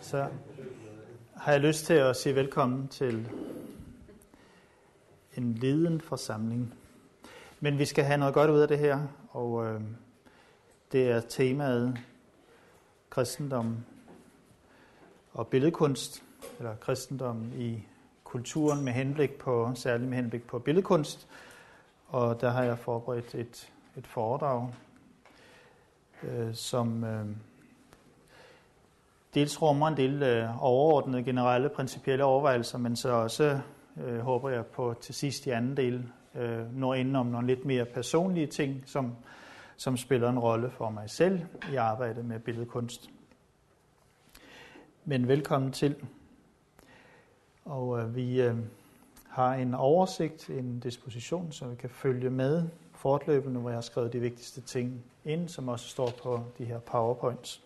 så har jeg lyst til at sige velkommen til en liden forsamling. Men vi skal have noget godt ud af det her, og øh, det er temaet kristendom og billedkunst, eller kristendom i kulturen med henblik på, særligt med henblik på billedkunst. Og der har jeg forberedt et, et foredrag, øh, som øh, dels rummer en del øh, overordnede, generelle, principielle overvejelser, men så også øh, håber jeg på til sidst i anden del øh, når ind om nogle lidt mere personlige ting, som, som spiller en rolle for mig selv i arbejdet med billedkunst. Men velkommen til. Og øh, vi øh, har en oversigt, en disposition, så vi kan følge med fortløbende, hvor jeg har skrevet de vigtigste ting ind, som også står på de her powerpoints.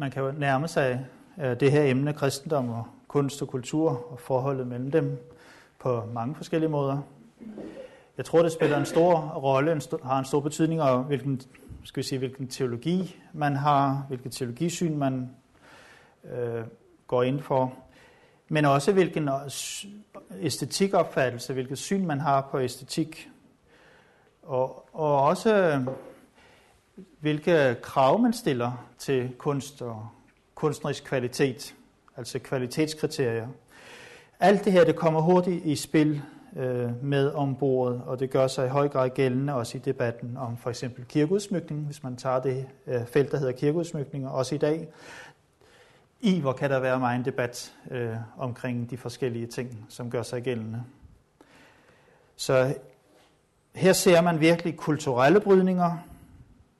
Man kan jo nærme sig øh, det her emne, kristendom og kunst og kultur og forholdet mellem dem på mange forskellige måder. Jeg tror, det spiller en stor rolle, en har en stor betydning, og hvilken, skal vi sige, hvilken teologi man har, hvilket teologisyn man øh, går ind for, men også hvilken øh, æstetikopfattelse, hvilket syn man har på æstetik, og, og også hvilke krav man stiller til kunst og kunstnerisk kvalitet, altså kvalitetskriterier. Alt det her, det kommer hurtigt i spil øh, med ombordet, og det gør sig i høj grad gældende også i debatten om for eksempel kirkeudsmykning, hvis man tager det øh, felt, der hedder kirkeudsmykninger, også i dag. I hvor kan der være meget en debat øh, omkring de forskellige ting, som gør sig gældende. Så her ser man virkelig kulturelle brydninger,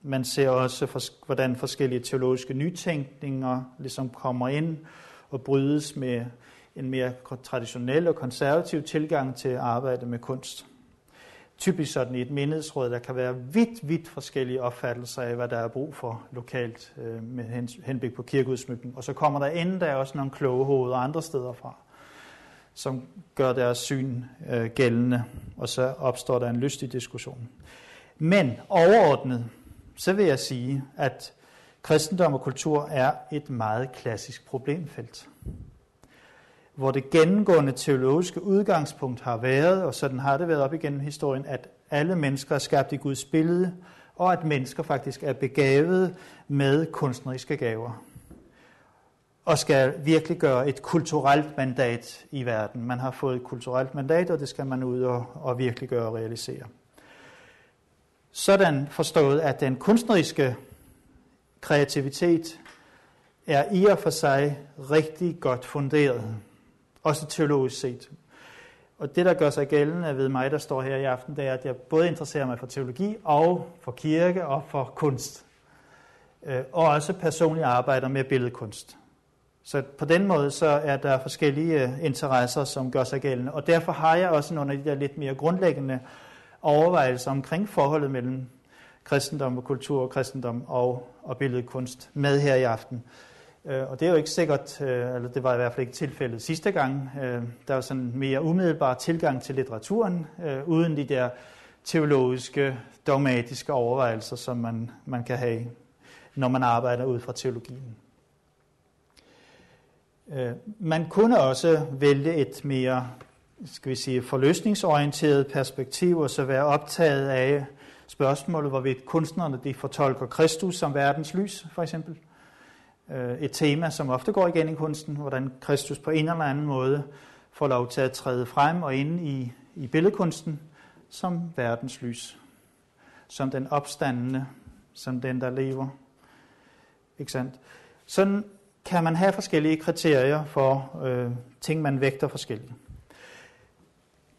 man ser også, hvordan forskellige teologiske nytænkninger ligesom kommer ind og brydes med en mere traditionel og konservativ tilgang til at arbejde med kunst. Typisk sådan i et menighedsråd, der kan være vidt, vidt forskellige opfattelser af, hvad der er brug for lokalt øh, med henblik på kirkeudsmykning. Og så kommer der endda også nogle kloge hoveder andre steder fra, som gør deres syn øh, gældende, og så opstår der en lystig diskussion. Men overordnet, så vil jeg sige, at kristendom og kultur er et meget klassisk problemfelt. Hvor det gennemgående teologiske udgangspunkt har været, og sådan har det været op igennem historien, at alle mennesker er skabt i Guds billede, og at mennesker faktisk er begavet med kunstneriske gaver og skal virkelig gøre et kulturelt mandat i verden. Man har fået et kulturelt mandat, og det skal man ud og, og virkelig gøre og realisere. Sådan forstået, at den kunstneriske kreativitet er i og for sig rigtig godt funderet, også teologisk set. Og det, der gør sig gældende ved mig, der står her i aften, det er, at jeg både interesserer mig for teologi og for kirke og for kunst. Øh, og også personligt arbejder med billedkunst. Så på den måde så er der forskellige øh, interesser, som gør sig gældende. Og derfor har jeg også nogle af de der lidt mere grundlæggende overvejelser omkring forholdet mellem kristendom og kultur og kristendom og, og billedkunst med her i aften. Øh, og det er jo ikke sikkert, øh, eller det var i hvert fald ikke tilfældet sidste gang. Øh, der var sådan en mere umiddelbar tilgang til litteraturen, øh, uden de der teologiske, dogmatiske overvejelser, som man, man kan have, når man arbejder ud fra teologien. Øh, man kunne også vælge et mere skal vi sige, forløsningsorienteret perspektiv, og så være optaget af spørgsmålet, hvorvidt kunstnerne de fortolker Kristus som verdens lys, for eksempel. Øh, et tema, som ofte går igen i kunsten, hvordan Kristus på en eller anden måde får lov til at træde frem og ind i, i billedkunsten som verdens lys. Som den opstandende, som den, der lever. Ikke sandt? Sådan kan man have forskellige kriterier for øh, ting, man vægter forskelligt.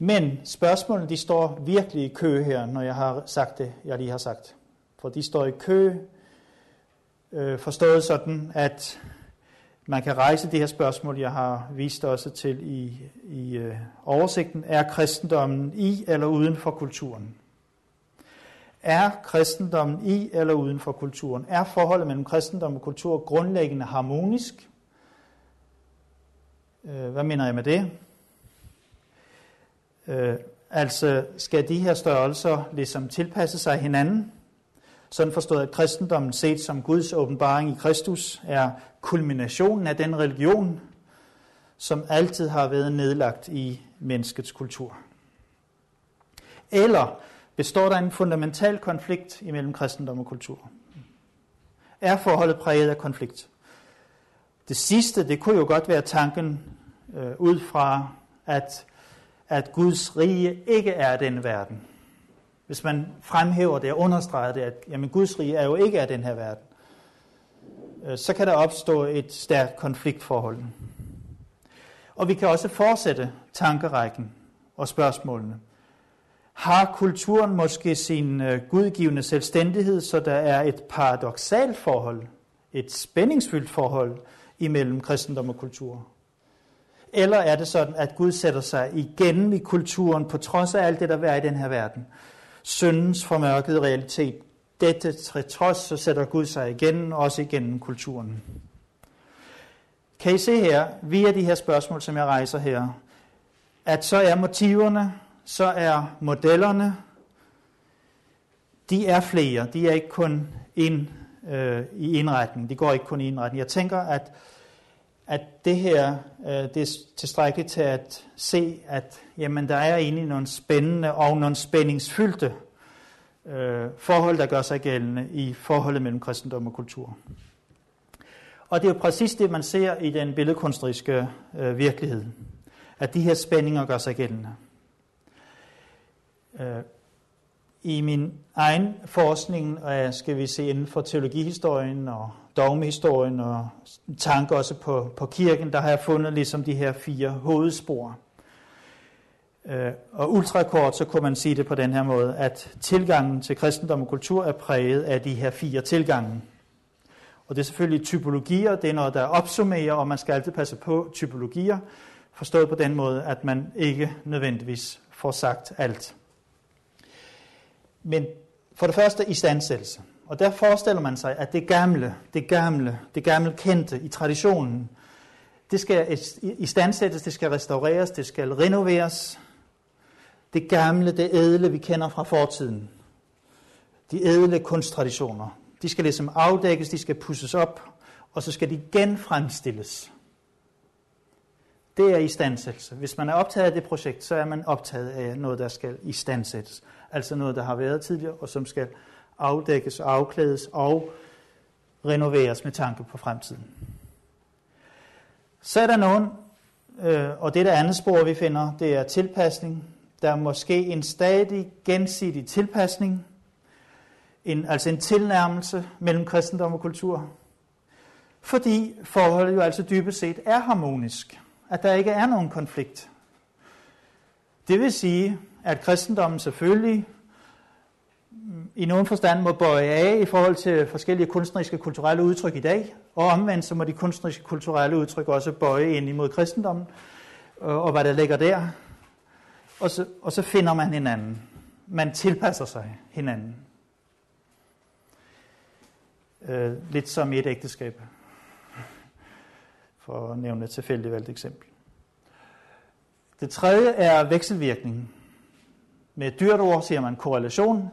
Men spørgsmålene de står virkelig i kø her, når jeg har sagt det, jeg lige har sagt. For de står i kø, øh, forstået sådan, at man kan rejse det her spørgsmål, jeg har vist også til i, i øh, oversigten. Er kristendommen i eller uden for kulturen? Er kristendommen i eller uden for kulturen? Er forholdet mellem kristendom og kultur grundlæggende harmonisk? Øh, hvad mener jeg med det? Øh, altså skal de her størrelser ligesom tilpasse sig hinanden, Sådan forstået, at kristendommen set som Guds åbenbaring i Kristus er kulminationen af den religion, som altid har været nedlagt i menneskets kultur. Eller består der en fundamental konflikt imellem kristendom og kultur? Er forholdet præget af konflikt? Det sidste, det kunne jo godt være tanken øh, ud fra, at, at Guds rige ikke er den verden. Hvis man fremhæver det og understreger det, at jamen, Guds rige er jo ikke af den her verden, øh, så kan der opstå et stærkt konfliktforhold. Og vi kan også fortsætte tankerækken og spørgsmålene. Har kulturen måske sin øh, gudgivende selvstændighed, så der er et paradoxalt forhold, et spændingsfyldt forhold imellem kristendom og kultur? Eller er det sådan, at Gud sætter sig igennem i kulturen på trods af alt det, der er i den her verden? Syndens formørkede realitet. Dette til trods, så sætter Gud sig igen, også igennem kulturen. Kan I se her, via de her spørgsmål, som jeg rejser her, at så er motiverne, så er modellerne, de er flere. De er ikke kun ind øh, i indretning. De går ikke kun i indretning. Jeg tænker, at, at det her øh, det er tilstrækkeligt til at se, at jamen, der er egentlig nogle spændende og nogle spændingsfyldte øh, forhold, der gør sig gældende i forholdet mellem kristendom og kultur. Og det er jo præcis det, man ser i den billedkunstneriske øh, virkelighed, at de her spændinger gør sig gældende. Øh, I min egen forskning, og skal vi se inden for teologihistorien og dogmehistorien og tanker også på, på kirken, der har jeg fundet ligesom de her fire hovedspor. Øh, og ultrakort, så kunne man sige det på den her måde, at tilgangen til kristendom og kultur er præget af de her fire tilgange. Og det er selvfølgelig typologier, det er noget, der opsummerer, og man skal altid passe på typologier, forstået på den måde, at man ikke nødvendigvis får sagt alt. Men for det første i standsættelse. Og der forestiller man sig, at det gamle, det gamle, det gamle kendte i traditionen, det skal i standsættes, det skal restaureres, det skal renoveres. Det gamle, det ædle, vi kender fra fortiden. De ædle kunsttraditioner. De skal ligesom afdækkes, de skal pusses op, og så skal de genfremstilles. Det er i standsættelse. Hvis man er optaget af det projekt, så er man optaget af noget, der skal i standsættes. Altså noget, der har været tidligere, og som skal afdækkes og afklædes og renoveres med tanke på fremtiden. Så er der nogen, øh, og det er det andet spor, vi finder, det er tilpasning. Der er måske en stadig gensidig tilpasning en, altså en tilnærmelse mellem kristendom og kultur. Fordi forholdet jo altså dybest set er harmonisk. At der ikke er nogen konflikt. Det vil sige, at kristendommen selvfølgelig i nogen forstand må bøje af i forhold til forskellige kunstneriske og kulturelle udtryk i dag, og omvendt så må de kunstneriske og kulturelle udtryk også bøje ind imod kristendommen, øh, og hvad der ligger der. Og så, og så finder man hinanden. Man tilpasser sig hinanden. Øh, lidt som i et ægteskab, for at nævne et tilfældigt valgt eksempel. Det tredje er vekselvirkning. Med et dyrt ord siger man korrelation,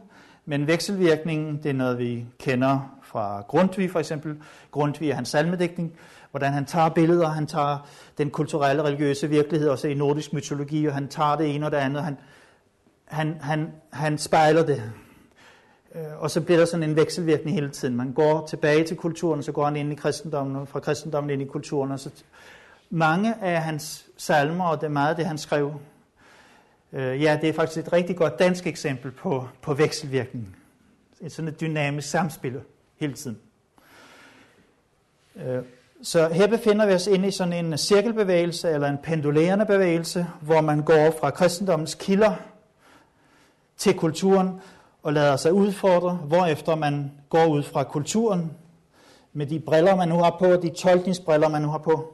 men vekselvirkningen, det er noget, vi kender fra Grundtvig for eksempel. Grundtvig og hans salmedækning, hvordan han tager billeder, han tager den kulturelle religiøse virkelighed, også i nordisk mytologi, og han tager det ene og det andet, han, han, han, han spejler det. Øh, og så bliver der sådan en vekselvirkning hele tiden. Man går tilbage til kulturen, så går han ind i kristendommen, og fra kristendommen ind i kulturen. Og så mange af hans salmer, og det er meget det, han skrev, øh, ja, det er faktisk et rigtig godt dansk eksempel på, på vekselvirkning. Et sådan et dynamisk samspil hele tiden. Øh, så her befinder vi os inde i sådan en cirkelbevægelse, eller en pendulerende bevægelse, hvor man går fra kristendommens kilder til kulturen, og lader sig udfordre, hvorefter man går ud fra kulturen med de briller, man nu har på, de tolkningsbriller, man nu har på,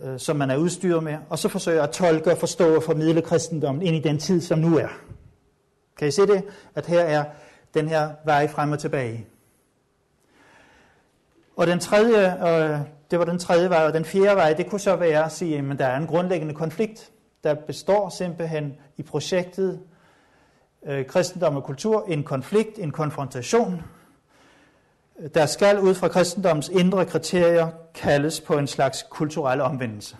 øh, som man er udstyret med, og så forsøger at tolke og forstå og formidle kristendommen ind i den tid, som nu er. Kan I se det? At her er den her vej frem og tilbage. Og den tredje, øh, det var den tredje vej, og den fjerde vej, det kunne så være at sige, at der er en grundlæggende konflikt, der består simpelthen i projektet øh, kristendom og kultur en konflikt, en konfrontation, der skal ud fra kristendoms indre kriterier kaldes på en slags kulturel omvendelse.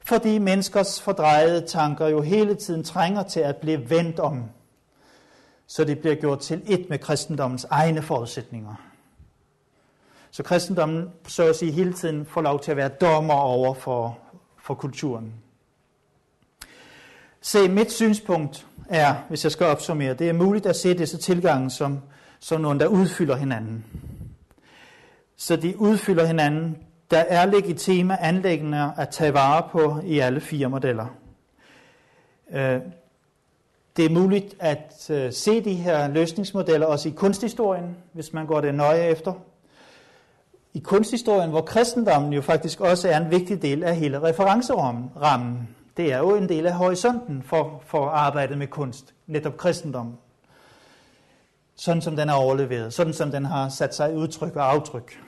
Fordi menneskers fordrejede tanker jo hele tiden trænger til at blive vendt om, så det bliver gjort til et med kristendommens egne forudsætninger. Så kristendommen, så at sige, hele tiden får lov til at være dommer over for, for kulturen. Se, mit synspunkt er, hvis jeg skal opsummere, det er muligt at se disse tilgange som, som nogle, der udfylder hinanden. Så de udfylder hinanden. Der er legitime anlæggende at tage vare på i alle fire modeller. Øh, det er muligt at øh, se de her løsningsmodeller også i kunsthistorien, hvis man går det nøje efter. I kunsthistorien, hvor kristendommen jo faktisk også er en vigtig del af hele referencerammen. Det er jo en del af horisonten for, for arbejdet med kunst, netop kristendommen. Sådan som den er overleveret, sådan som den har sat sig i udtryk og aftryk.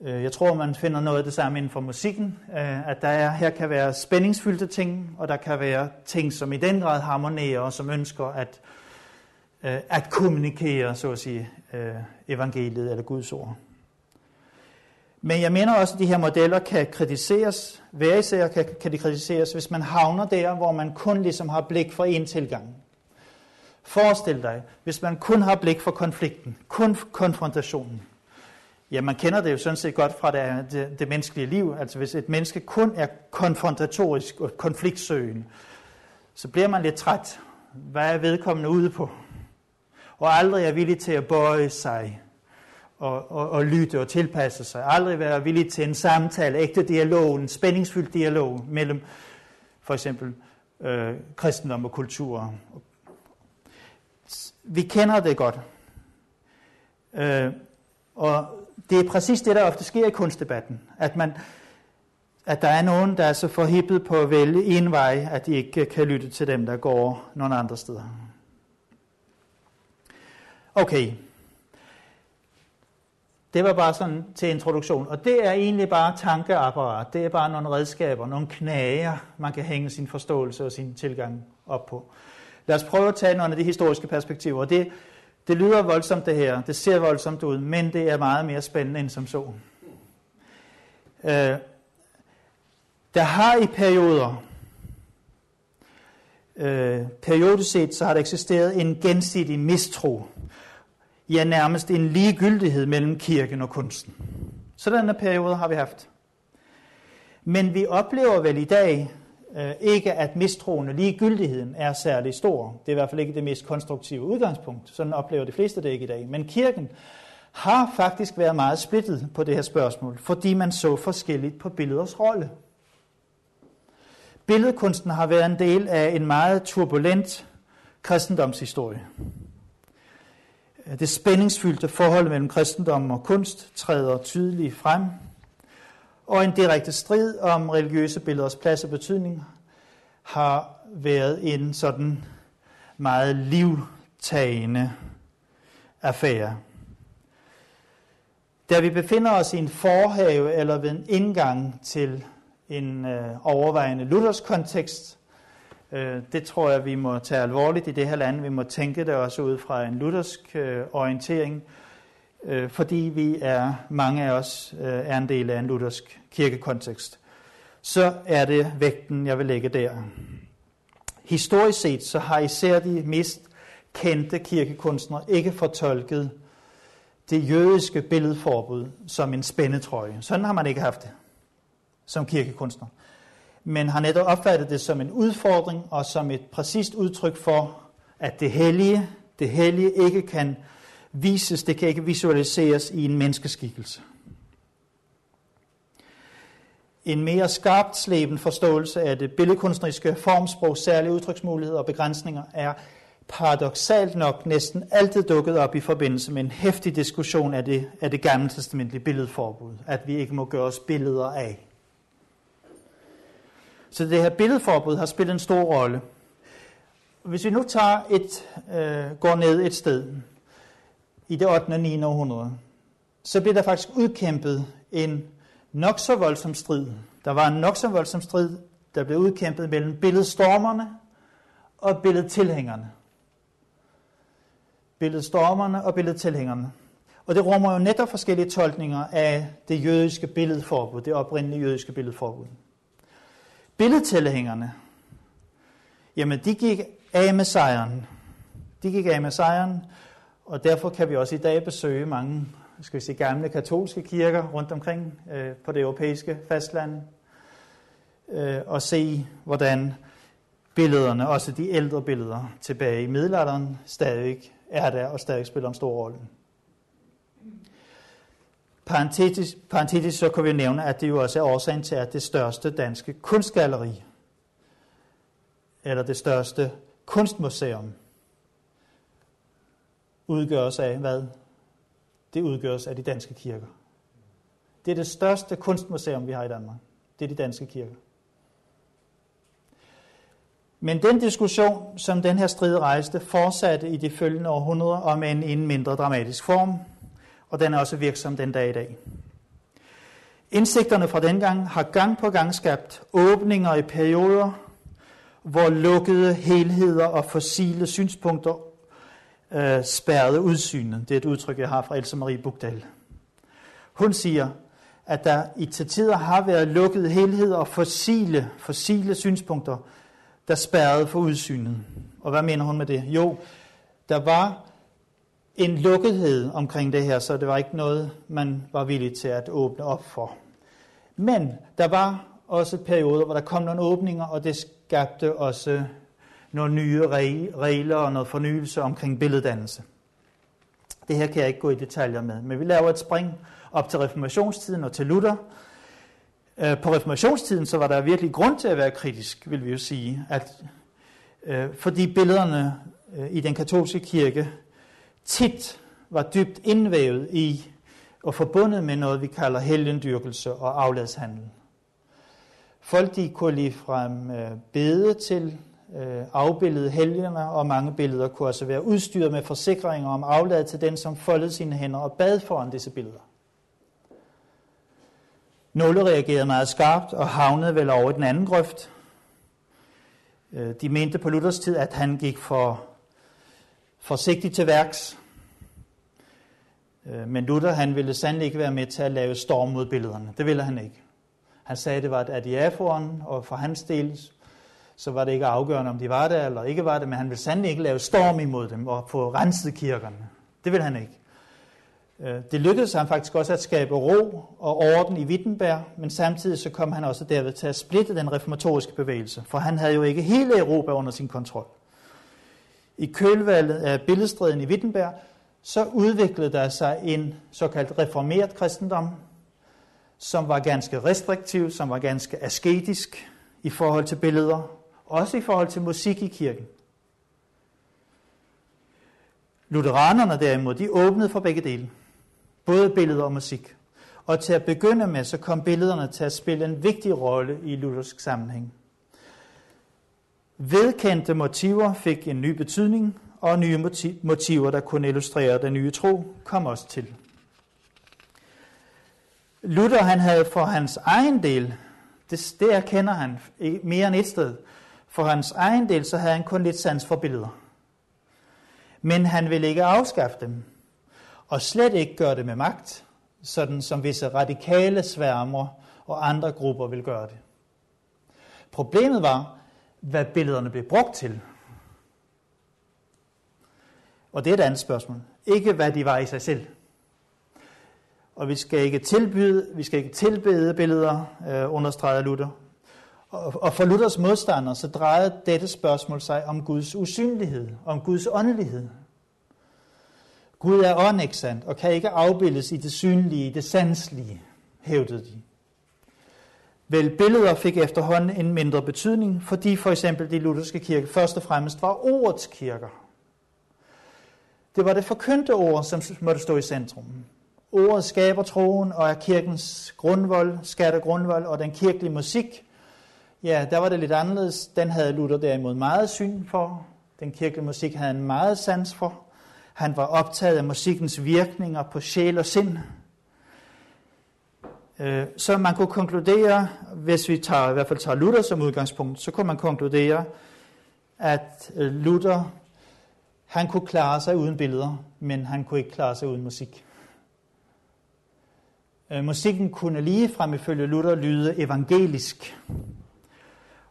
Øh, jeg tror, man finder noget af det samme inden for musikken, øh, at der er, her kan være spændingsfyldte ting, og der kan være ting, som i den grad harmonerer, og som ønsker at, øh, at kommunikere, så at sige, evangeliet eller Guds ord. Men jeg mener også, at de her modeller kan kritiseres, hver især kan, kan de kritiseres, hvis man havner der, hvor man kun ligesom har blik for én tilgang. Forestil dig, hvis man kun har blik for konflikten, kun konfrontationen. Ja, man kender det jo sådan set godt fra det, det, det menneskelige liv. Altså hvis et menneske kun er konfrontatorisk og konfliktsøgende, så bliver man lidt træt. Hvad er vedkommende ude på? Og aldrig er villig til at bøje sig og, og, og lytte og tilpasse sig. Aldrig være villig til en samtale, ægte dialog, en spændingsfyldt dialog mellem for eksempel øh, kristendom og kultur. Vi kender det godt. Øh, og det er præcis det, der ofte sker i kunstdebatten. At, man, at der er nogen, der er så forhippet på at vælge en vej, at de ikke kan lytte til dem, der går nogle andre steder. Okay. Det var bare sådan til introduktion. Og det er egentlig bare tankeapparat. Det er bare nogle redskaber, nogle knager, man kan hænge sin forståelse og sin tilgang op på. Lad os prøve at tage nogle af de historiske perspektiver. Det, det lyder voldsomt det her, det ser voldsomt ud, men det er meget mere spændende end som så. Øh, der har i perioder, øh, periodisk set, så har der eksisteret en gensidig mistro. Ja, nærmest en ligegyldighed mellem kirken og kunsten. Sådan en periode har vi haft. Men vi oplever vel i dag, Øh, ikke, at mistroen og ligegyldigheden er særlig stor. Det er i hvert fald ikke det mest konstruktive udgangspunkt. Sådan oplever de fleste det ikke i dag. Men kirken har faktisk været meget splittet på det her spørgsmål, fordi man så forskelligt på billeders rolle. Billedkunsten har været en del af en meget turbulent kristendomshistorie. Det spændingsfyldte forhold mellem kristendom og kunst træder tydeligt frem og en direkte strid om religiøse billeders plads og betydning har været en sådan meget livtagende affære. Da vi befinder os i en forhave eller ved en indgang til en øh, overvejende luthersk kontekst, øh, det tror jeg, vi må tage alvorligt i det her land. Vi må tænke det også ud fra en luthersk øh, orientering, øh, fordi vi er, mange af os øh, er en del af en luthersk kirkekontekst, så er det vægten, jeg vil lægge der. Historisk set, så har især de mest kendte kirkekunstnere ikke fortolket det jødiske billedforbud som en spændetrøje. Sådan har man ikke haft det som kirkekunstner. Men har netop opfattet det som en udfordring og som et præcist udtryk for, at det hellige, det hellige ikke kan vises, det kan ikke visualiseres i en menneskeskikkelse. En mere skarpt sleben forståelse af det billedkunstneriske formsprog, særlige udtryksmuligheder og begrænsninger, er paradoxalt nok næsten altid dukket op i forbindelse med en hæftig diskussion af det, af det gamle testamentlige billedforbud, at vi ikke må gøre os billeder af. Så det her billedforbud har spillet en stor rolle. Hvis vi nu tager et, øh, går ned et sted, i det 8. og 9. århundrede, så blev der faktisk udkæmpet en nok så voldsom strid. Der var en nok så voldsom strid, der blev udkæmpet mellem billedstormerne og billedtilhængerne. Billedstormerne og billedtilhængerne. Og det rummer jo netop forskellige tolkninger af det jødiske billedforbud, det oprindelige jødiske billedforbud. Billedtilhængerne, jamen de gik af med sejren. De gik af med sejren, og derfor kan vi også i dag besøge mange skal vi sige, gamle katolske kirker rundt omkring øh, på det europæiske fastland øh, og se, hvordan billederne, også de ældre billeder tilbage i middelalderen, stadig er der og stadig spiller en stor rolle. Parentetisk, parentetisk så kan vi nævne, at det jo også er årsagen til, at det største danske kunstgalleri, eller det største kunstmuseum, udgøres af hvad? Det udgøres af de danske kirker. Det er det største kunstmuseum, vi har i Danmark. Det er de danske kirker. Men den diskussion, som den her strid rejste, fortsatte i de følgende århundreder, om i en mindre dramatisk form, og den er også virksom den dag i dag. Indsigterne fra dengang har gang på gang skabt åbninger i perioder, hvor lukkede helheder og fossile synspunkter øh, spærrede udsynet. Det er et udtryk, jeg har fra Else Marie Bugdal. Hun siger, at der i til tider har været lukkede helheder og fossile, fossile synspunkter, der spærrede for udsynet. Og hvad mener hun med det? Jo, der var en lukkethed omkring det her, så det var ikke noget, man var villig til at åbne op for. Men der var også perioder, hvor der kom nogle åbninger, og det skabte også nogle nye regler og noget fornyelse omkring billeddannelse. Det her kan jeg ikke gå i detaljer med, men vi laver et spring op til reformationstiden og til Luther. Øh, på reformationstiden så var der virkelig grund til at være kritisk, vil vi jo sige, at øh, fordi billederne øh, i den katolske kirke tit var dybt indvævet i og forbundet med noget, vi kalder helgendyrkelse og afladshandel. Folk de kunne ligefrem bede til øh, afbillede helgener, og mange billeder kunne også være udstyret med forsikringer om aflad til den, som foldede sine hænder og bad foran disse billeder. Nogle reagerede meget skarpt og havnede vel over i den anden grøft. Øh, de mente på Luthers tid, at han gik for forsigtigt til værks. Øh, men Luther han ville sandelig ikke være med til at lave storm mod billederne. Det ville han ikke. Han sagde, at det var et adiaforen, og for hans del, så var det ikke afgørende, om de var det eller ikke var det, men han ville sandelig ikke lave storm imod dem og få renset kirkerne. Det ville han ikke. Øh, det lykkedes ham faktisk også at skabe ro og orden i Wittenberg, men samtidig så kom han også derved til at splitte den reformatoriske bevægelse, for han havde jo ikke hele Europa under sin kontrol. I kølvalget af billedstriden i Wittenberg, så udviklede der sig en såkaldt reformeret kristendom, som var ganske restriktiv, som var ganske asketisk i forhold til billeder, også i forhold til musik i kirken. Lutheranerne derimod, de åbnede for begge dele, både billeder og musik. Og til at begynde med, så kom billederne til at spille en vigtig rolle i luthersk sammenhæng. Vedkendte motiver fik en ny betydning, og nye motiver, der kunne illustrere den nye tro, kom også til. Luther han havde for hans egen del, det, det erkender han mere end et sted, for hans egen del, så havde han kun lidt sans for billeder. Men han ville ikke afskaffe dem, og slet ikke gøre det med magt, sådan som visse radikale sværmer og andre grupper vil gøre det. Problemet var, hvad billederne blev brugt til. Og det er et andet spørgsmål. Ikke hvad de var i sig selv. Og vi skal ikke tilbyde, vi skal ikke tilbede billeder, øh, understreger Luther. Og, og for Luthers modstandere, så drejede dette spørgsmål sig om Guds usynlighed, om Guds åndelighed. Gud er ånd, ikke sandt, og kan ikke afbildes i det synlige, det sanselige, hævdede de. Vel, billeder fik efterhånden en mindre betydning, fordi for eksempel de lutherske kirke først og fremmest var ordets kirker. Det var det forkyndte ord, som måtte stå i centrum. Ordet skaber troen og er kirkens grundvold, skatter grundvold, og den kirkelige musik, ja, der var det lidt anderledes. Den havde Luther derimod meget syn for. Den kirkelige musik havde han meget sans for. Han var optaget af musikkens virkninger på sjæl og sind. Øh, så man kunne konkludere, hvis vi tager, i hvert fald tager Luther som udgangspunkt, så kunne man konkludere, at øh, Luther, han kunne klare sig uden billeder, men han kunne ikke klare sig uden musik. Øh, musikken kunne lige frem ifølge Luther lyde evangelisk,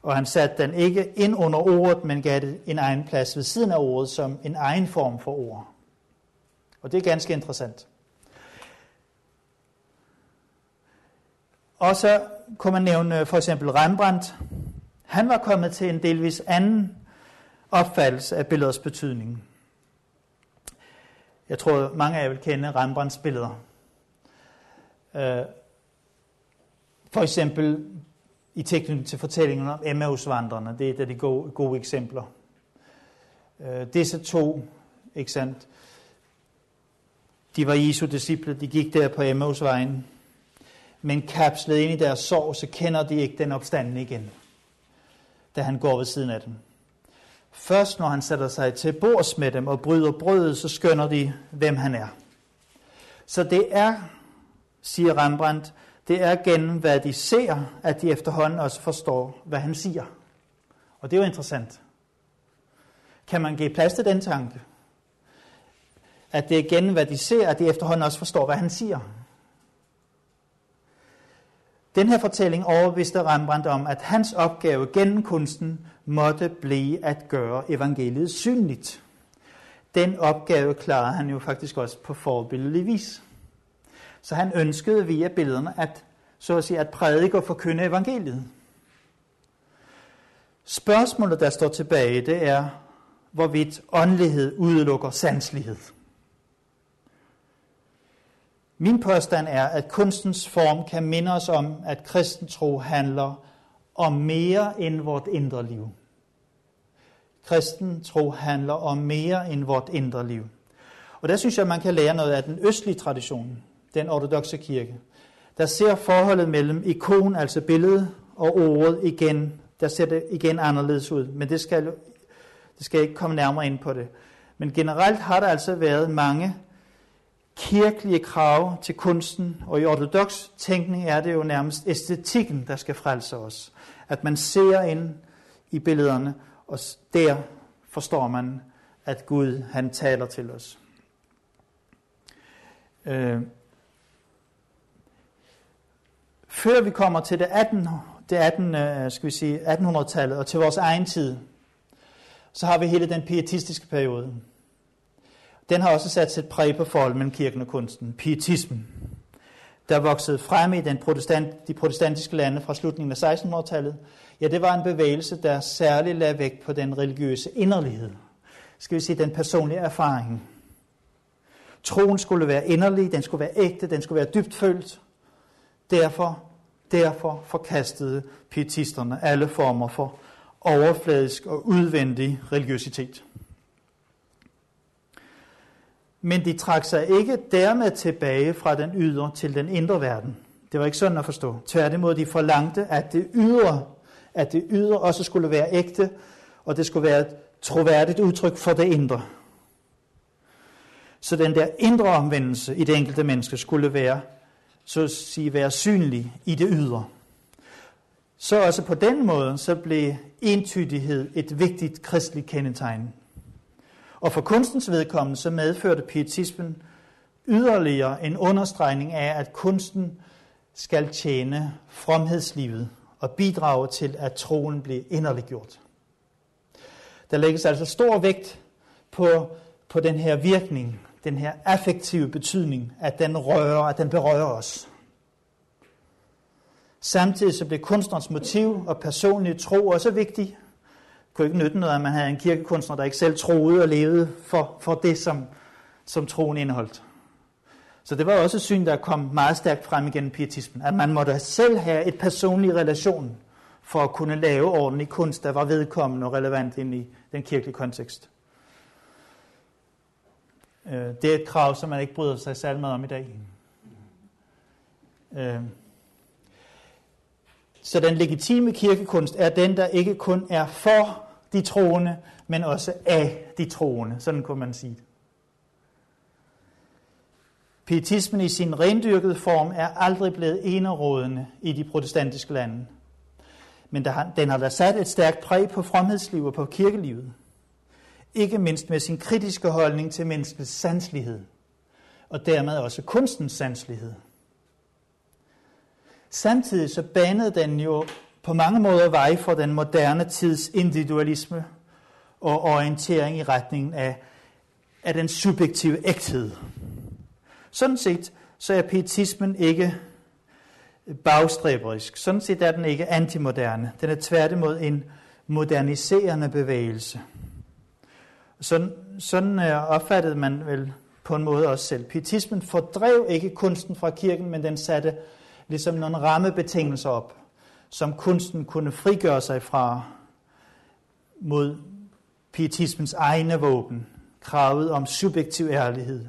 og han satte den ikke ind under ordet, men gav det en egen plads ved siden af ordet som en egen form for ord. Og det er ganske interessant. Og så kunne man nævne øh, for eksempel Rembrandt. Han var kommet til en delvis anden opfattelse af billeders betydning. Jeg tror, mange af jer vil kende Rembrandts billeder. Øh, for eksempel i tilknytning til fortællingen om Emmausvandrene. Det er et af de gode, gode eksempler. Øh, disse to, ikke sandt, de var Jesu disciple, de gik der på Emmausvejen, men kapslet ind i deres sorg, så kender de ikke den opstanden igen, da han går ved siden af dem. Først når han sætter sig til bords med dem og bryder brødet, så skønner de, hvem han er. Så det er, siger Rembrandt, det er gennem hvad de ser, at de efterhånden også forstår, hvad han siger. Og det er jo interessant. Kan man give plads til den tanke? At det er gennem hvad de ser, at de efterhånden også forstår, hvad han siger. Den her fortælling overbeviste Rembrandt om, at hans opgave gennem kunsten måtte blive at gøre evangeliet synligt. Den opgave klarede han jo faktisk også på forbilledelig vis. Så han ønskede via billederne at, så at, sige, at prædike og forkynde evangeliet. Spørgsmålet, der står tilbage, det er, hvorvidt åndelighed udelukker sanslighed. Min påstand er, at kunstens form kan minde os om, at kristen tro handler om mere end vort indre liv. Kristen tro handler om mere end vort indre liv. Og der synes jeg, man kan lære noget af den østlige tradition, den ortodoxe kirke. Der ser forholdet mellem ikon, altså billedet, og ordet igen, der ser det igen anderledes ud. Men det skal, det skal ikke komme nærmere ind på det. Men generelt har der altså været mange kirkelige krav til kunsten, og i ortodox tænkning er det jo nærmest æstetikken, der skal frelse os. At man ser ind i billederne, og der forstår man, at Gud han taler til os. Øh. Før vi kommer til det 18. Det 18 øh, skal vi sige, 1800-tallet og til vores egen tid, så har vi hele den pietistiske periode. Den har også sat sit præg på forholdet mellem kirken og kunsten, pietismen, der voksede frem i den protestant, de protestantiske lande fra slutningen af 1600-tallet. Ja, det var en bevægelse, der særligt lagde vægt på den religiøse inderlighed. Skal vi sige, den personlige erfaring. Troen skulle være inderlig, den skulle være ægte, den skulle være dybt følt. Derfor, derfor forkastede pietisterne alle former for overfladisk og udvendig religiøsitet men de trak sig ikke dermed tilbage fra den ydre til den indre verden. Det var ikke sådan at forstå. Tværtimod, de forlangte, at det ydre, at det ydre også skulle være ægte, og det skulle være et troværdigt udtryk for det indre. Så den der indre omvendelse i det enkelte menneske skulle være, så at sige, være synlig i det ydre. Så også på den måde, så blev entydighed et vigtigt kristligt kendetegn og for kunstens vedkommende så medførte pietismen yderligere en understregning af, at kunsten skal tjene fromhedslivet og bidrage til, at troen bliver inderliggjort. Der lægges altså stor vægt på, på den her virkning, den her affektive betydning, at den rører, at den berører os. Samtidig så blev kunstnerens motiv og personlige tro også vigtig, kunne ikke nytte noget, at man havde en kirkekunstner, der ikke selv troede og levede for, for det, som, som troen indeholdt. Så det var også et syn, der kom meget stærkt frem igennem pietismen, at man måtte selv have et personlig relation for at kunne lave ordentlig kunst, der var vedkommende og relevant ind i den kirkelige kontekst. Øh, det er et krav, som man ikke bryder sig særlig meget om i dag. Øh. Så den legitime kirkekunst er den, der ikke kun er for de troende, men også af de troende. Sådan kunne man sige det. Pietismen i sin rendyrkede form er aldrig blevet enerådende i de protestantiske lande. men den har da sat et stærkt præg på fromhedslivet og på kirkelivet. Ikke mindst med sin kritiske holdning til menneskets sanslighed, og dermed også kunstens sanslighed. Samtidig så banede den jo på mange måder vej for den moderne tids individualisme og orientering i retningen af, af den subjektive ægthed. Sådan set så er pietismen ikke bagstræberisk. Sådan set er den ikke antimoderne. Den er tværtimod en moderniserende bevægelse. Sådan, sådan opfattede man vel på en måde også selv. Pietismen fordrev ikke kunsten fra kirken, men den satte ligesom nogle rammebetingelser op, som kunsten kunne frigøre sig fra mod pietismens egne våben. Kravet om subjektiv ærlighed,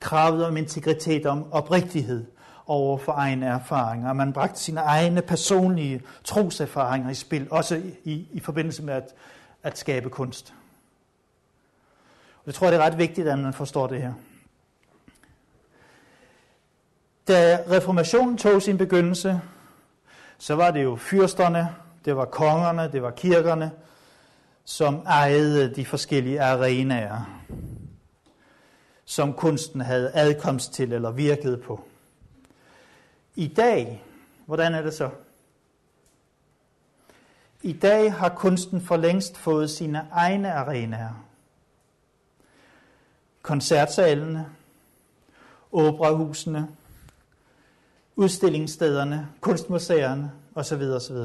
kravet om integritet, om oprigtighed over for egne erfaringer. Man bragte sine egne personlige troserfaringer i spil, også i, i forbindelse med at, at skabe kunst. Jeg tror, det er ret vigtigt, at man forstår det her. Da reformationen tog sin begyndelse, så var det jo fyrsterne, det var kongerne, det var kirkerne, som ejede de forskellige arenaer, som kunsten havde adkomst til eller virkede på. I dag, hvordan er det så? I dag har kunsten for længst fået sine egne arenaer. Koncertsalene, operahusene, udstillingsstederne, kunstmuseerne osv. osv.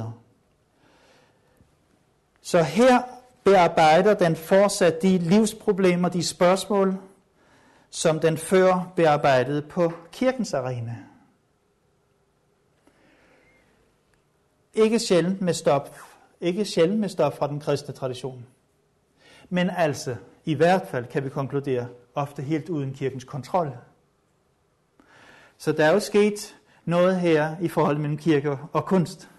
Så her bearbejder den fortsat de livsproblemer, de spørgsmål, som den før bearbejdede på kirkens arena. Ikke sjældent med stop, ikke sjældent med stop fra den kristne tradition. Men altså, i hvert fald kan vi konkludere, ofte helt uden kirkens kontrol. Så der er jo sket noget her i forhold mellem kirke og kunst.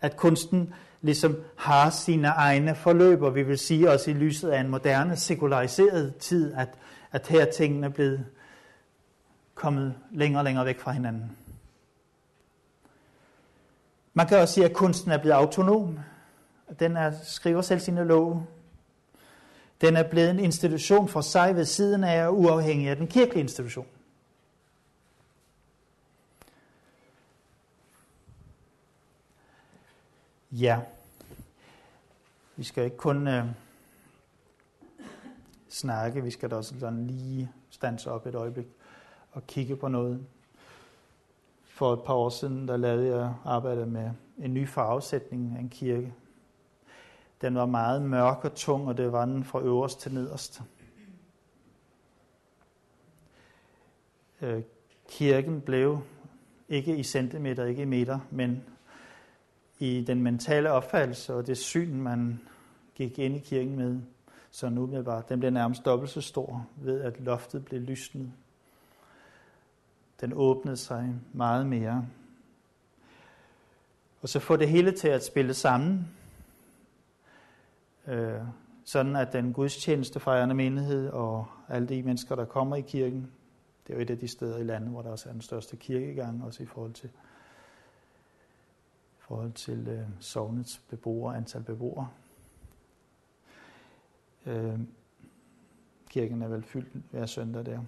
At kunsten ligesom har sine egne forløb, og vi vil sige også i lyset af en moderne, sekulariseret tid, at, at her tingene er blevet kommet længere og længere væk fra hinanden. Man kan også sige, at kunsten er blevet autonom. Den er, skriver selv sine love. Den er blevet en institution for sig ved siden af og uafhængig af den kirkelige institution. Ja, vi skal ikke kun øh, snakke, vi skal da også sådan lige stanse op et øjeblik og kigge på noget. For et par år siden, der lavede jeg arbejde med en ny farvesætning af en kirke. Den var meget mørk og tung, og det var den fra øverst til nederst. Øh, kirken blev ikke i centimeter, ikke i meter, men i den mentale opfattelse og det syn, man gik ind i kirken med, så nu blev bare, den blev nærmest dobbelt så stor ved, at loftet blev lysnet. Den åbnede sig meget mere. Og så få det hele til at spille sammen, øh, sådan at den gudstjenestefejrende menighed og alle de mennesker, der kommer i kirken, det er jo et af de steder i landet, hvor der også er den største kirkegang, også i forhold til forhold til øh, sovnets beboere, antal beboere. Øh, kirken er vel fyldt hver søndag der.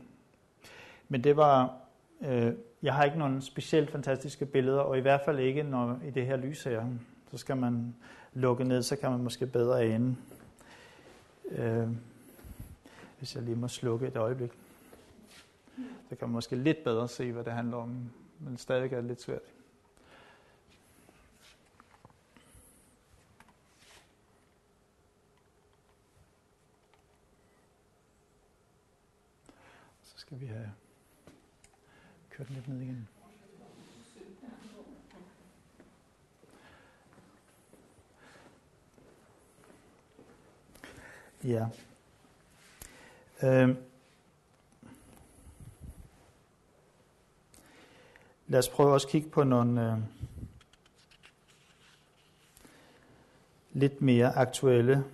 Men det var, øh, jeg har ikke nogen specielt fantastiske billeder, og i hvert fald ikke når, i det her lys her. Så skal man lukke ned, så kan man måske bedre ane. Øh, hvis jeg lige må slukke et øjeblik. Så kan man måske lidt bedre se, hvad det handler om, men stadig er det lidt svært. Så skal vi have kørt lidt ned igen. Ja. Øhm. Lad os prøve også at kigge på nogle øh, lidt mere aktuelle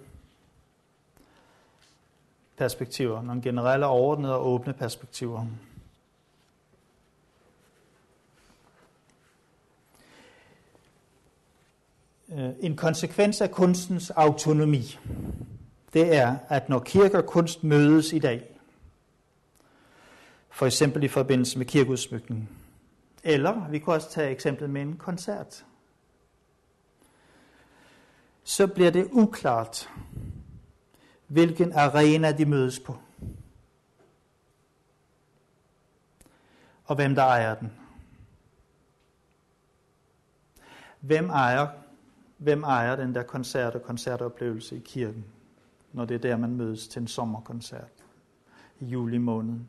perspektiver, nogle generelle, overordnede og åbne perspektiver. Øh, en konsekvens af kunstens autonomi, det er, at når kirke og kunst mødes i dag, for eksempel i forbindelse med kirkeudsmykning, eller vi kan også tage eksemplet med en koncert, så bliver det uklart, hvilken arena de mødes på. Og hvem der ejer den. Hvem ejer, hvem ejer den der koncert og koncertoplevelse i kirken, når det er der, man mødes til en sommerkoncert i juli måned?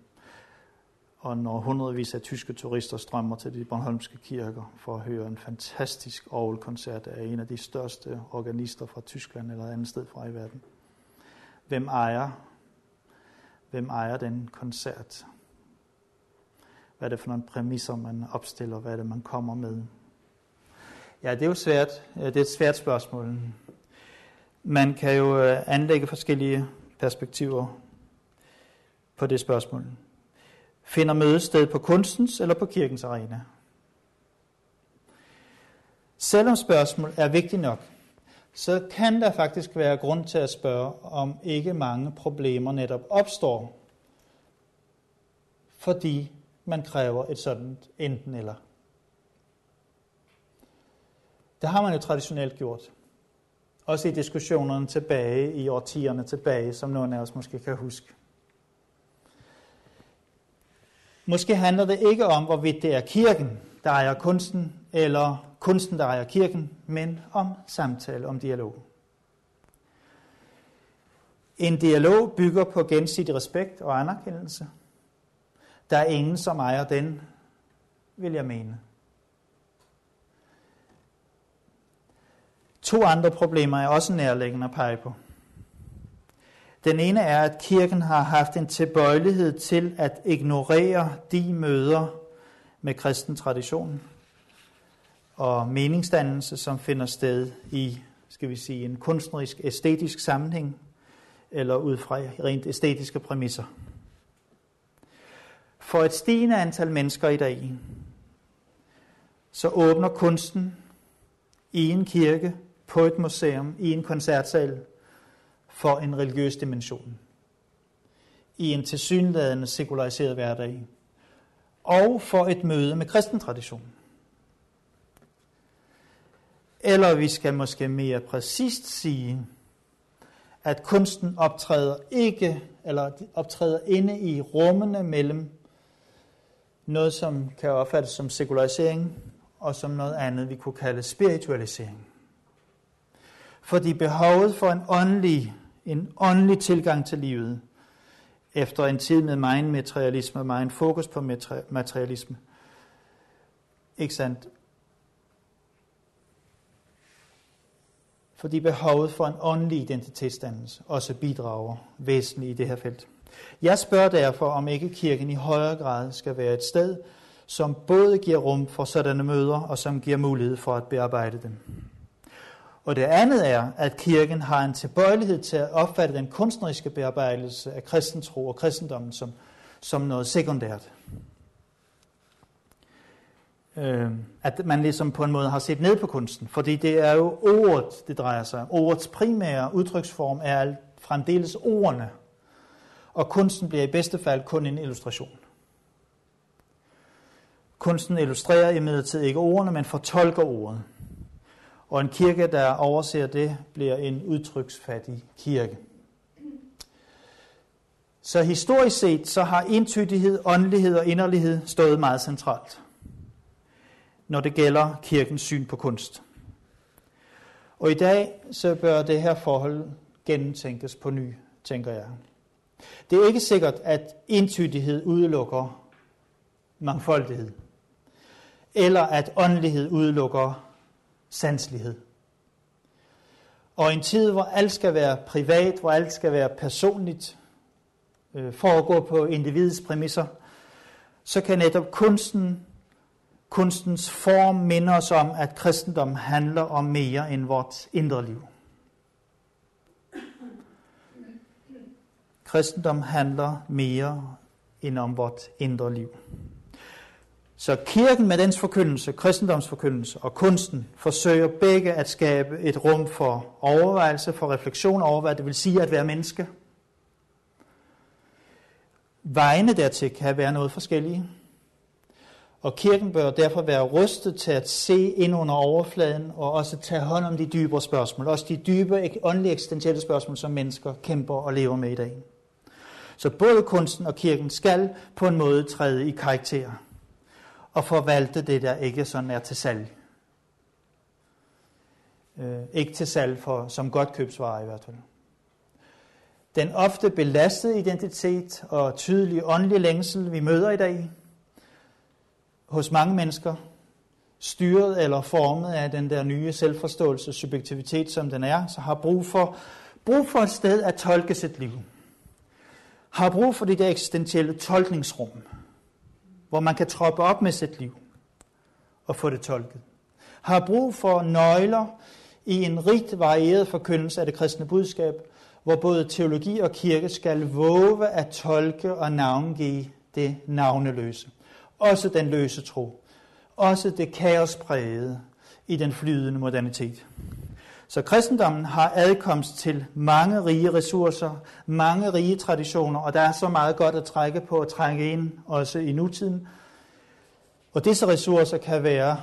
Og når hundredvis af tyske turister strømmer til de bornholmske kirker for at høre en fantastisk orgelkoncert af en af de største organister fra Tyskland eller andet sted fra i verden. Hvem ejer, hvem ejer den koncert? Hvad er det for nogle præmisser, man opstiller? Hvad er det, man kommer med? Ja, det er jo svært. Det er et svært spørgsmål. Man kan jo øh, anlægge forskellige perspektiver på det spørgsmål. Finder mødested på kunstens eller på kirkens arena? Selvom spørgsmålet er vigtigt nok, så kan der faktisk være grund til at spørge, om ikke mange problemer netop opstår, fordi man kræver et sådan enten eller. Det har man jo traditionelt gjort. Også i diskussionerne tilbage, i årtierne tilbage, som nogle af os måske kan huske. Måske handler det ikke om, hvorvidt det er kirken, der ejer kunsten, eller kunsten, der ejer kirken, men om samtale, om dialog. En dialog bygger på gensidig respekt og anerkendelse. Der er ingen, som ejer den, vil jeg mene. To andre problemer er også nærliggende at pege på. Den ene er, at kirken har haft en tilbøjelighed til at ignorere de møder med kristen tradition og meningsdannelse, som finder sted i, skal vi sige, en kunstnerisk, æstetisk sammenhæng, eller ud fra rent æstetiske præmisser. For et stigende antal mennesker i dag, så åbner kunsten i en kirke, på et museum, i en koncertsal, for en religiøs dimension. I en tilsyneladende sekulariseret hverdag. Og for et møde med kristen tradition. Eller vi skal måske mere præcist sige, at kunsten optræder ikke, eller optræder inde i rummene mellem noget, som kan opfattes som sekularisering, og som noget andet, vi kunne kalde spiritualisering. Fordi behovet for en åndelig, en åndelig tilgang til livet, efter en tid med meget materialisme, meget fokus på materialisme, ikke sandt? Fordi behovet for en åndelig identitetsdannelse også bidrager væsentligt i det her felt. Jeg spørger derfor, om ikke kirken i højere grad skal være et sted, som både giver rum for sådanne møder, og som giver mulighed for at bearbejde dem. Og det andet er, at kirken har en tilbøjelighed til at opfatte den kunstneriske bearbejdelse af kristentro og kristendommen som, som noget sekundært. Øh, at man ligesom på en måde har set ned på kunsten, fordi det er jo ordet, det drejer sig om. Ordets primære udtryksform er fremdeles ordene, og kunsten bliver i bedste fald kun en illustration. Kunsten illustrerer imidlertid ikke ordene, men fortolker ordet. Og en kirke, der overser det, bliver en udtryksfattig kirke. Så historisk set, så har entydighed, åndelighed og inderlighed stået meget centralt, når det gælder kirkens syn på kunst. Og i dag, så bør det her forhold gennemtænkes på ny, tænker jeg. Det er ikke sikkert, at entydighed udelukker mangfoldighed, eller at åndelighed udelukker sanslighed. Og en tid, hvor alt skal være privat, hvor alt skal være personligt, øh, foregå på individets præmisser, så kan netop kunsten, kunstens form minde os om, at kristendom handler om mere end vort indre liv. Kristendom handler mere end om vort indre liv. Så kirken med dens forkyndelse, kristendomsforkyndelse og kunsten forsøger begge at skabe et rum for overvejelse, for refleksion over, hvad det vil sige at være menneske. Vejene dertil kan være noget forskellige. Og kirken bør derfor være rustet til at se ind under overfladen og også tage hånd om de dybere spørgsmål. Også de dybe, åndelige, eksistentielle spørgsmål, som mennesker kæmper og lever med i dag. Så både kunsten og kirken skal på en måde træde i karakter og forvalte det, der ikke sådan er til salg. Øh, ikke til salg for, som godt købsvare i hvert fald. Den ofte belastede identitet og tydelige åndelige længsel, vi møder i dag, hos mange mennesker, styret eller formet af den der nye selvforståelse, subjektivitet, som den er, så har brug for, brug for et sted at tolke sit liv. Har brug for det der eksistentielle tolkningsrum, hvor man kan troppe op med sit liv og få det tolket. Har brug for nøgler i en rigt varieret forkyndelse af det kristne budskab, hvor både teologi og kirke skal våge at tolke og navngive det navneløse. Også den løse tro. Også det kaosprægede i den flydende modernitet. Så kristendommen har adkomst til mange rige ressourcer, mange rige traditioner, og der er så meget godt at trække på og trække ind også i nutiden. Og disse ressourcer kan være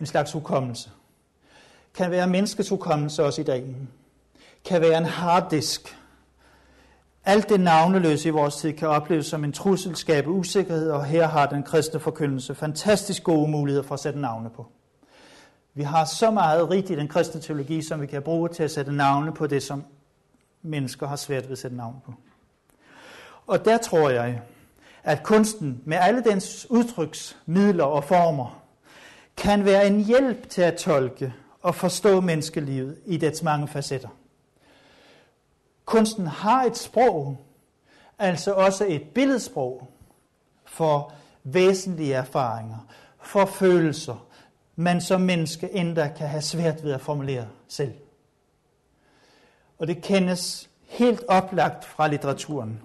en slags hukommelse. Kan være menneskets hukommelse også i dag. Kan være en harddisk. Alt det navneløse i vores tid kan opleves som en trussel, skabe usikkerhed, og her har den kristne forkyndelse fantastisk gode muligheder for at sætte navne på. Vi har så meget rigt i den kristne teologi, som vi kan bruge til at sætte navne på det, som mennesker har svært ved at sætte navn på. Og der tror jeg, at kunsten med alle dens udtryksmidler og former kan være en hjælp til at tolke og forstå menneskelivet i dets mange facetter. Kunsten har et sprog, altså også et billedsprog for væsentlige erfaringer, for følelser, man som menneske endda kan have svært ved at formulere selv. Og det kendes helt oplagt fra litteraturen.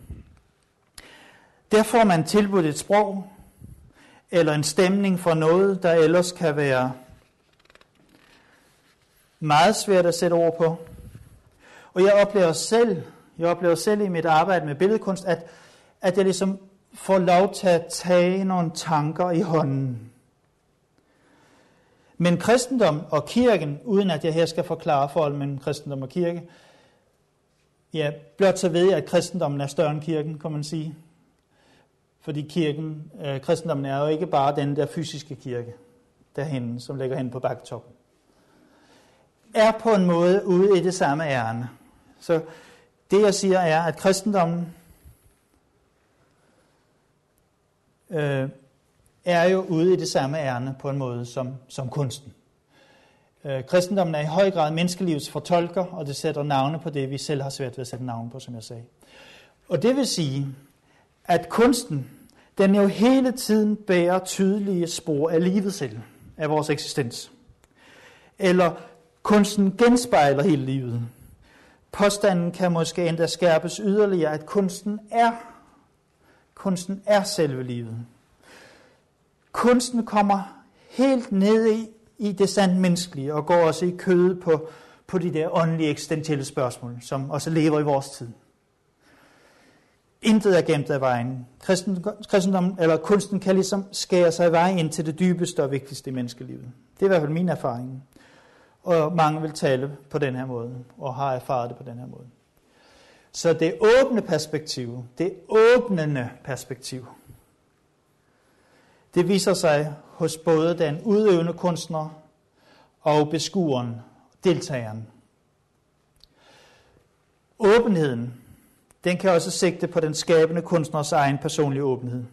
Der får man tilbudt et sprog eller en stemning for noget, der ellers kan være meget svært at sætte ord på. Og jeg oplever selv, jeg oplever selv i mit arbejde med billedkunst, at, at jeg ligesom får lov til at tage nogle tanker i hånden. Men kristendom og kirken, uden at jeg her skal forklare forholdet mellem kristendom og kirke, ja, blot så ved jeg, at kristendommen er større end kirken, kan man sige. Fordi kirken, øh, kristendommen er jo ikke bare den der fysiske kirke derhen, som ligger hen på bakketoppen. Er på en måde ude i det samme ærne. Så det jeg siger er, at kristendommen øh, er jo ude i det samme ærne på en måde som, som kunsten. Øh, kristendommen er i høj grad menneskelivets fortolker, og det sætter navne på det, vi selv har svært ved at sætte navne på, som jeg sagde. Og det vil sige, at kunsten, den jo hele tiden bærer tydelige spor af livet selv, af vores eksistens. Eller kunsten genspejler hele livet. Påstanden kan måske endda skærpes yderligere, at kunsten er, kunsten er selve livet. Kunsten kommer helt ned i, i det sandt menneskelige og går også i kødet på, på de der åndelige eksistentielle spørgsmål, som også lever i vores tid. Intet er gemt af vejen. Kristen, kristendom, eller kunsten kan ligesom skære sig vej ind til det dybeste og vigtigste i menneskelivet. Det er i hvert fald min erfaring. Og mange vil tale på den her måde, og har erfaret det på den her måde. Så det åbne perspektiv, det åbnende perspektiv, det viser sig hos både den udøvende kunstner og beskueren, deltageren. Åbenheden, den kan også sigte på den skabende kunstners egen personlige åbenhed.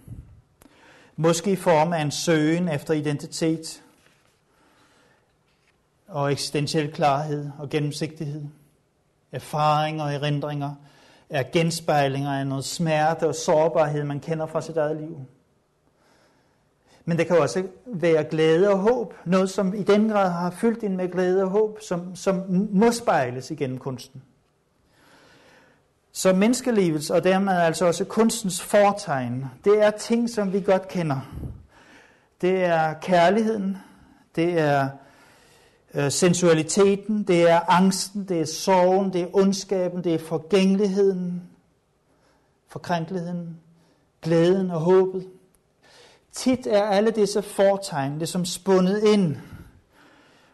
Måske i form af en søgen efter identitet og eksistentiel klarhed og gennemsigtighed. Erfaringer og erindringer er genspejlinger af noget smerte og sårbarhed, man kender fra sit eget liv. Men det kan også være glæde og håb. Noget, som i den grad har fyldt ind med glæde og håb, som, som må spejles igennem kunsten. Så menneskelivets og dermed altså også kunstens fortegn, det er ting, som vi godt kender. det er kærligheden, det er øh, sensualiteten, det er angsten, det er sorgen, det er ondskaben, det er forgængeligheden, forkrænkeligheden, glæden og håbet. Tit er alle disse fortegn ligesom spundet ind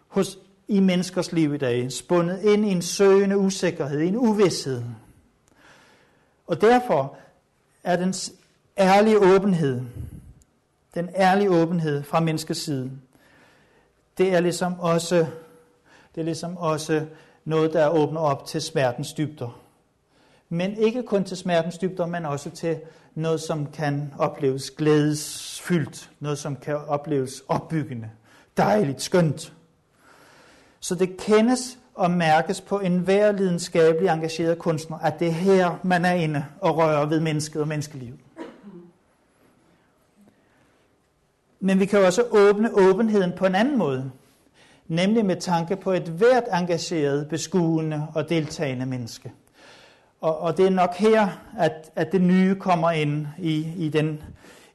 hos, i menneskers liv i dag, spundet ind i en søgende usikkerhed, i en uvidshed. Og derfor er den ærlige åbenhed, den ærlige åbenhed fra menneskets side, det er ligesom også, det er ligesom også noget, der åbner op til smertens dybder. Men ikke kun til smertens dybder, men også til noget, som kan opleves glædesfyldt, noget, som kan opleves opbyggende, dejligt, skønt. Så det kendes og mærkes på enhver lidenskabelig engageret kunstner, at det er her, man er inde og rører ved mennesket og menneskelivet. Men vi kan også åbne åbenheden på en anden måde, nemlig med tanke på et hvert engageret, beskuende og deltagende menneske. Og, og det er nok her, at, at det nye kommer ind i, i, den,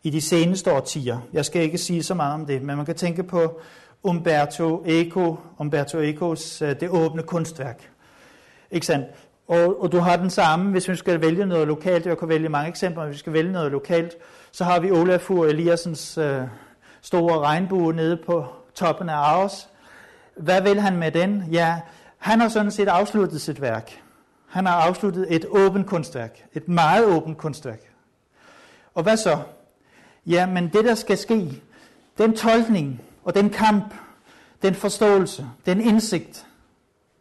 i de seneste årtier. Jeg skal ikke sige så meget om det, men man kan tænke på Umberto Eco, Umberto Ecos øh, Det åbne kunstværk. Ikke sandt? Og, og du har den samme, hvis vi skal vælge noget lokalt, jeg kan vælge mange eksempler, hvis vi skal vælge noget lokalt, så har vi Olafur Eliassens øh, store regnbue nede på toppen af Aarhus. Hvad vil han med den? Ja, han har sådan set afsluttet sit værk. Han har afsluttet et åbent kunstværk. Et meget åbent kunstværk. Og hvad så? Ja, men det der skal ske, den tolkning og den kamp, den forståelse, den indsigt,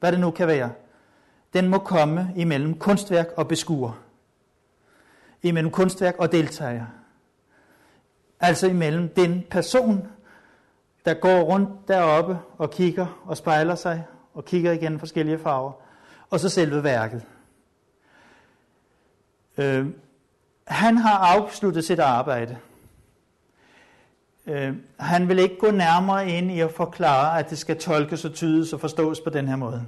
hvad det nu kan være, den må komme imellem kunstværk og beskuer. Imellem kunstværk og deltager. Altså imellem den person, der går rundt deroppe og kigger og spejler sig og kigger igen forskellige farver, og så selve værket. Øh, han har afsluttet sit arbejde. Øh, han vil ikke gå nærmere ind i at forklare, at det skal tolkes og tydes og forstås på den her måde.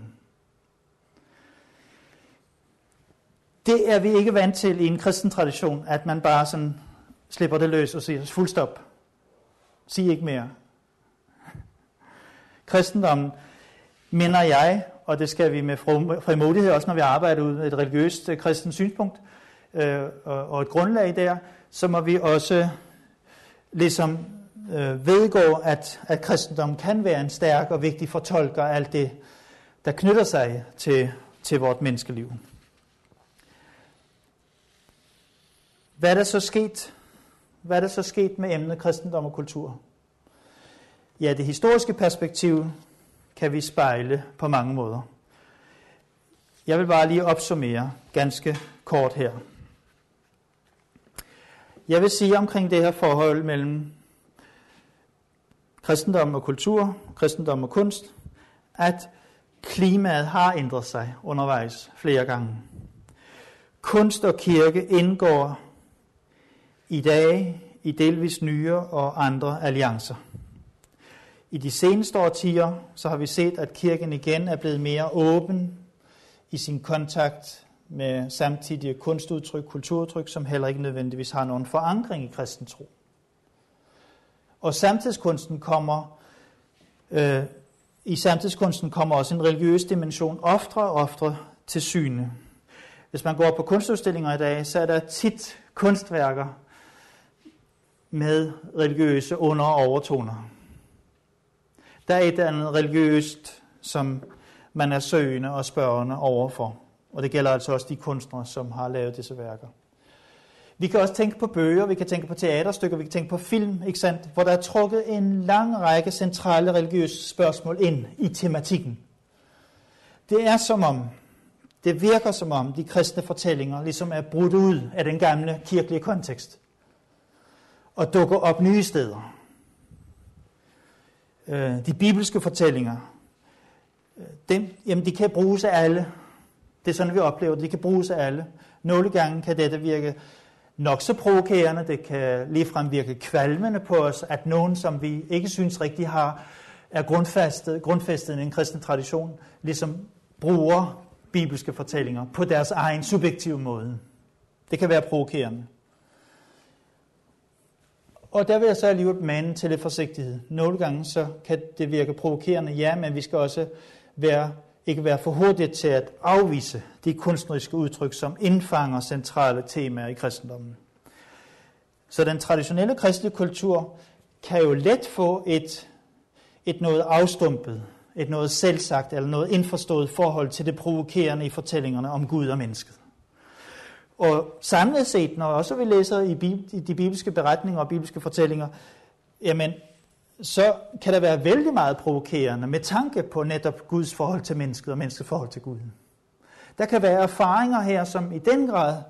Det er vi ikke vant til i en kristen tradition, at man bare sådan slipper det løs og siger fuld stop. Sig ikke mere. Kristendommen, mener jeg, og det skal vi med frimodighed også, når vi arbejder ud med et religiøst øh, kristent synspunkt øh, og, og et grundlag der, så må vi også ligesom øh, vedgå, at, at kristendommen kan være en stærk og vigtig fortolker af alt det, der knytter sig til, til vort menneskeliv. Hvad er der så sket? Hvad er der så sket med emnet kristendom og kultur? Ja, det historiske perspektiv kan vi spejle på mange måder. Jeg vil bare lige opsummere ganske kort her. Jeg vil sige omkring det her forhold mellem kristendom og kultur, kristendom og kunst, at klimaet har ændret sig undervejs flere gange. Kunst og kirke indgår i dag i delvis nye og andre alliancer. I de seneste årtier så har vi set, at kirken igen er blevet mere åben i sin kontakt med samtidige kunstudtryk, kulturudtryk, som heller ikke nødvendigvis har nogen forankring i kristen tro. Og samtidskunsten kommer, øh, i samtidskunsten kommer også en religiøs dimension oftere og oftere til syne. Hvis man går på kunstudstillinger i dag, så er der tit kunstværker med religiøse under- og overtoner. Der er et eller andet religiøst, som man er søgende og spørgende overfor. Og det gælder altså også de kunstnere, som har lavet disse værker. Vi kan også tænke på bøger, vi kan tænke på teaterstykker, vi kan tænke på film, ikke sandt? hvor der er trukket en lang række centrale religiøse spørgsmål ind i tematikken. Det er som om, det virker som om de kristne fortællinger ligesom er brudt ud af den gamle kirkelige kontekst og dukker op nye steder. Øh, de bibelske fortællinger, øh, dem, jamen de kan bruges af alle. Det er sådan, vi oplever det. De kan bruges af alle. Nogle gange kan dette virke nok så provokerende, det kan ligefrem virke kvalmende på os, at nogen, som vi ikke synes rigtig har, er grundfæstet, grundfæstet i en kristen tradition, ligesom bruger bibelske fortællinger på deres egen subjektive måde. Det kan være provokerende. Og der vil jeg så alligevel mande til lidt forsigtighed. Nogle gange så kan det virke provokerende, ja, men vi skal også være, ikke være for hurtige til at afvise de kunstneriske udtryk, som indfanger centrale temaer i kristendommen. Så den traditionelle kristne kultur kan jo let få et, et noget afstumpet, et noget selvsagt eller noget indforstået forhold til det provokerende i fortællingerne om Gud og mennesket. Og samlet set, når også vi læser i, i de bibelske beretninger og bibelske fortællinger, jamen, så kan der være vældig meget provokerende med tanke på netop Guds forhold til mennesket og menneskets forhold til Gud. Der kan være erfaringer her, som i den grad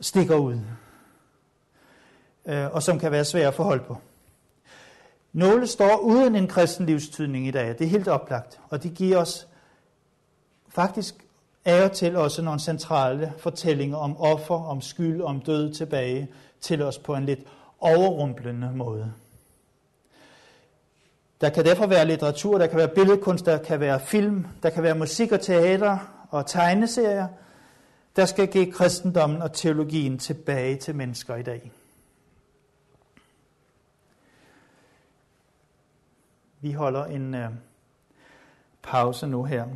stikker ud, øh, og som kan være svære at forholde på. Nogle står uden en kristen livstydning i dag, det er helt oplagt, og det giver os faktisk af og til også nogle centrale fortællinger om offer, om skyld, om død tilbage til os på en lidt overrumplende måde. Der kan derfor være litteratur, der kan være billedkunst, der kan være film, der kan være musik og teater og tegneserier, der skal give kristendommen og teologien tilbage til mennesker i dag. Vi holder en øh, pause nu her.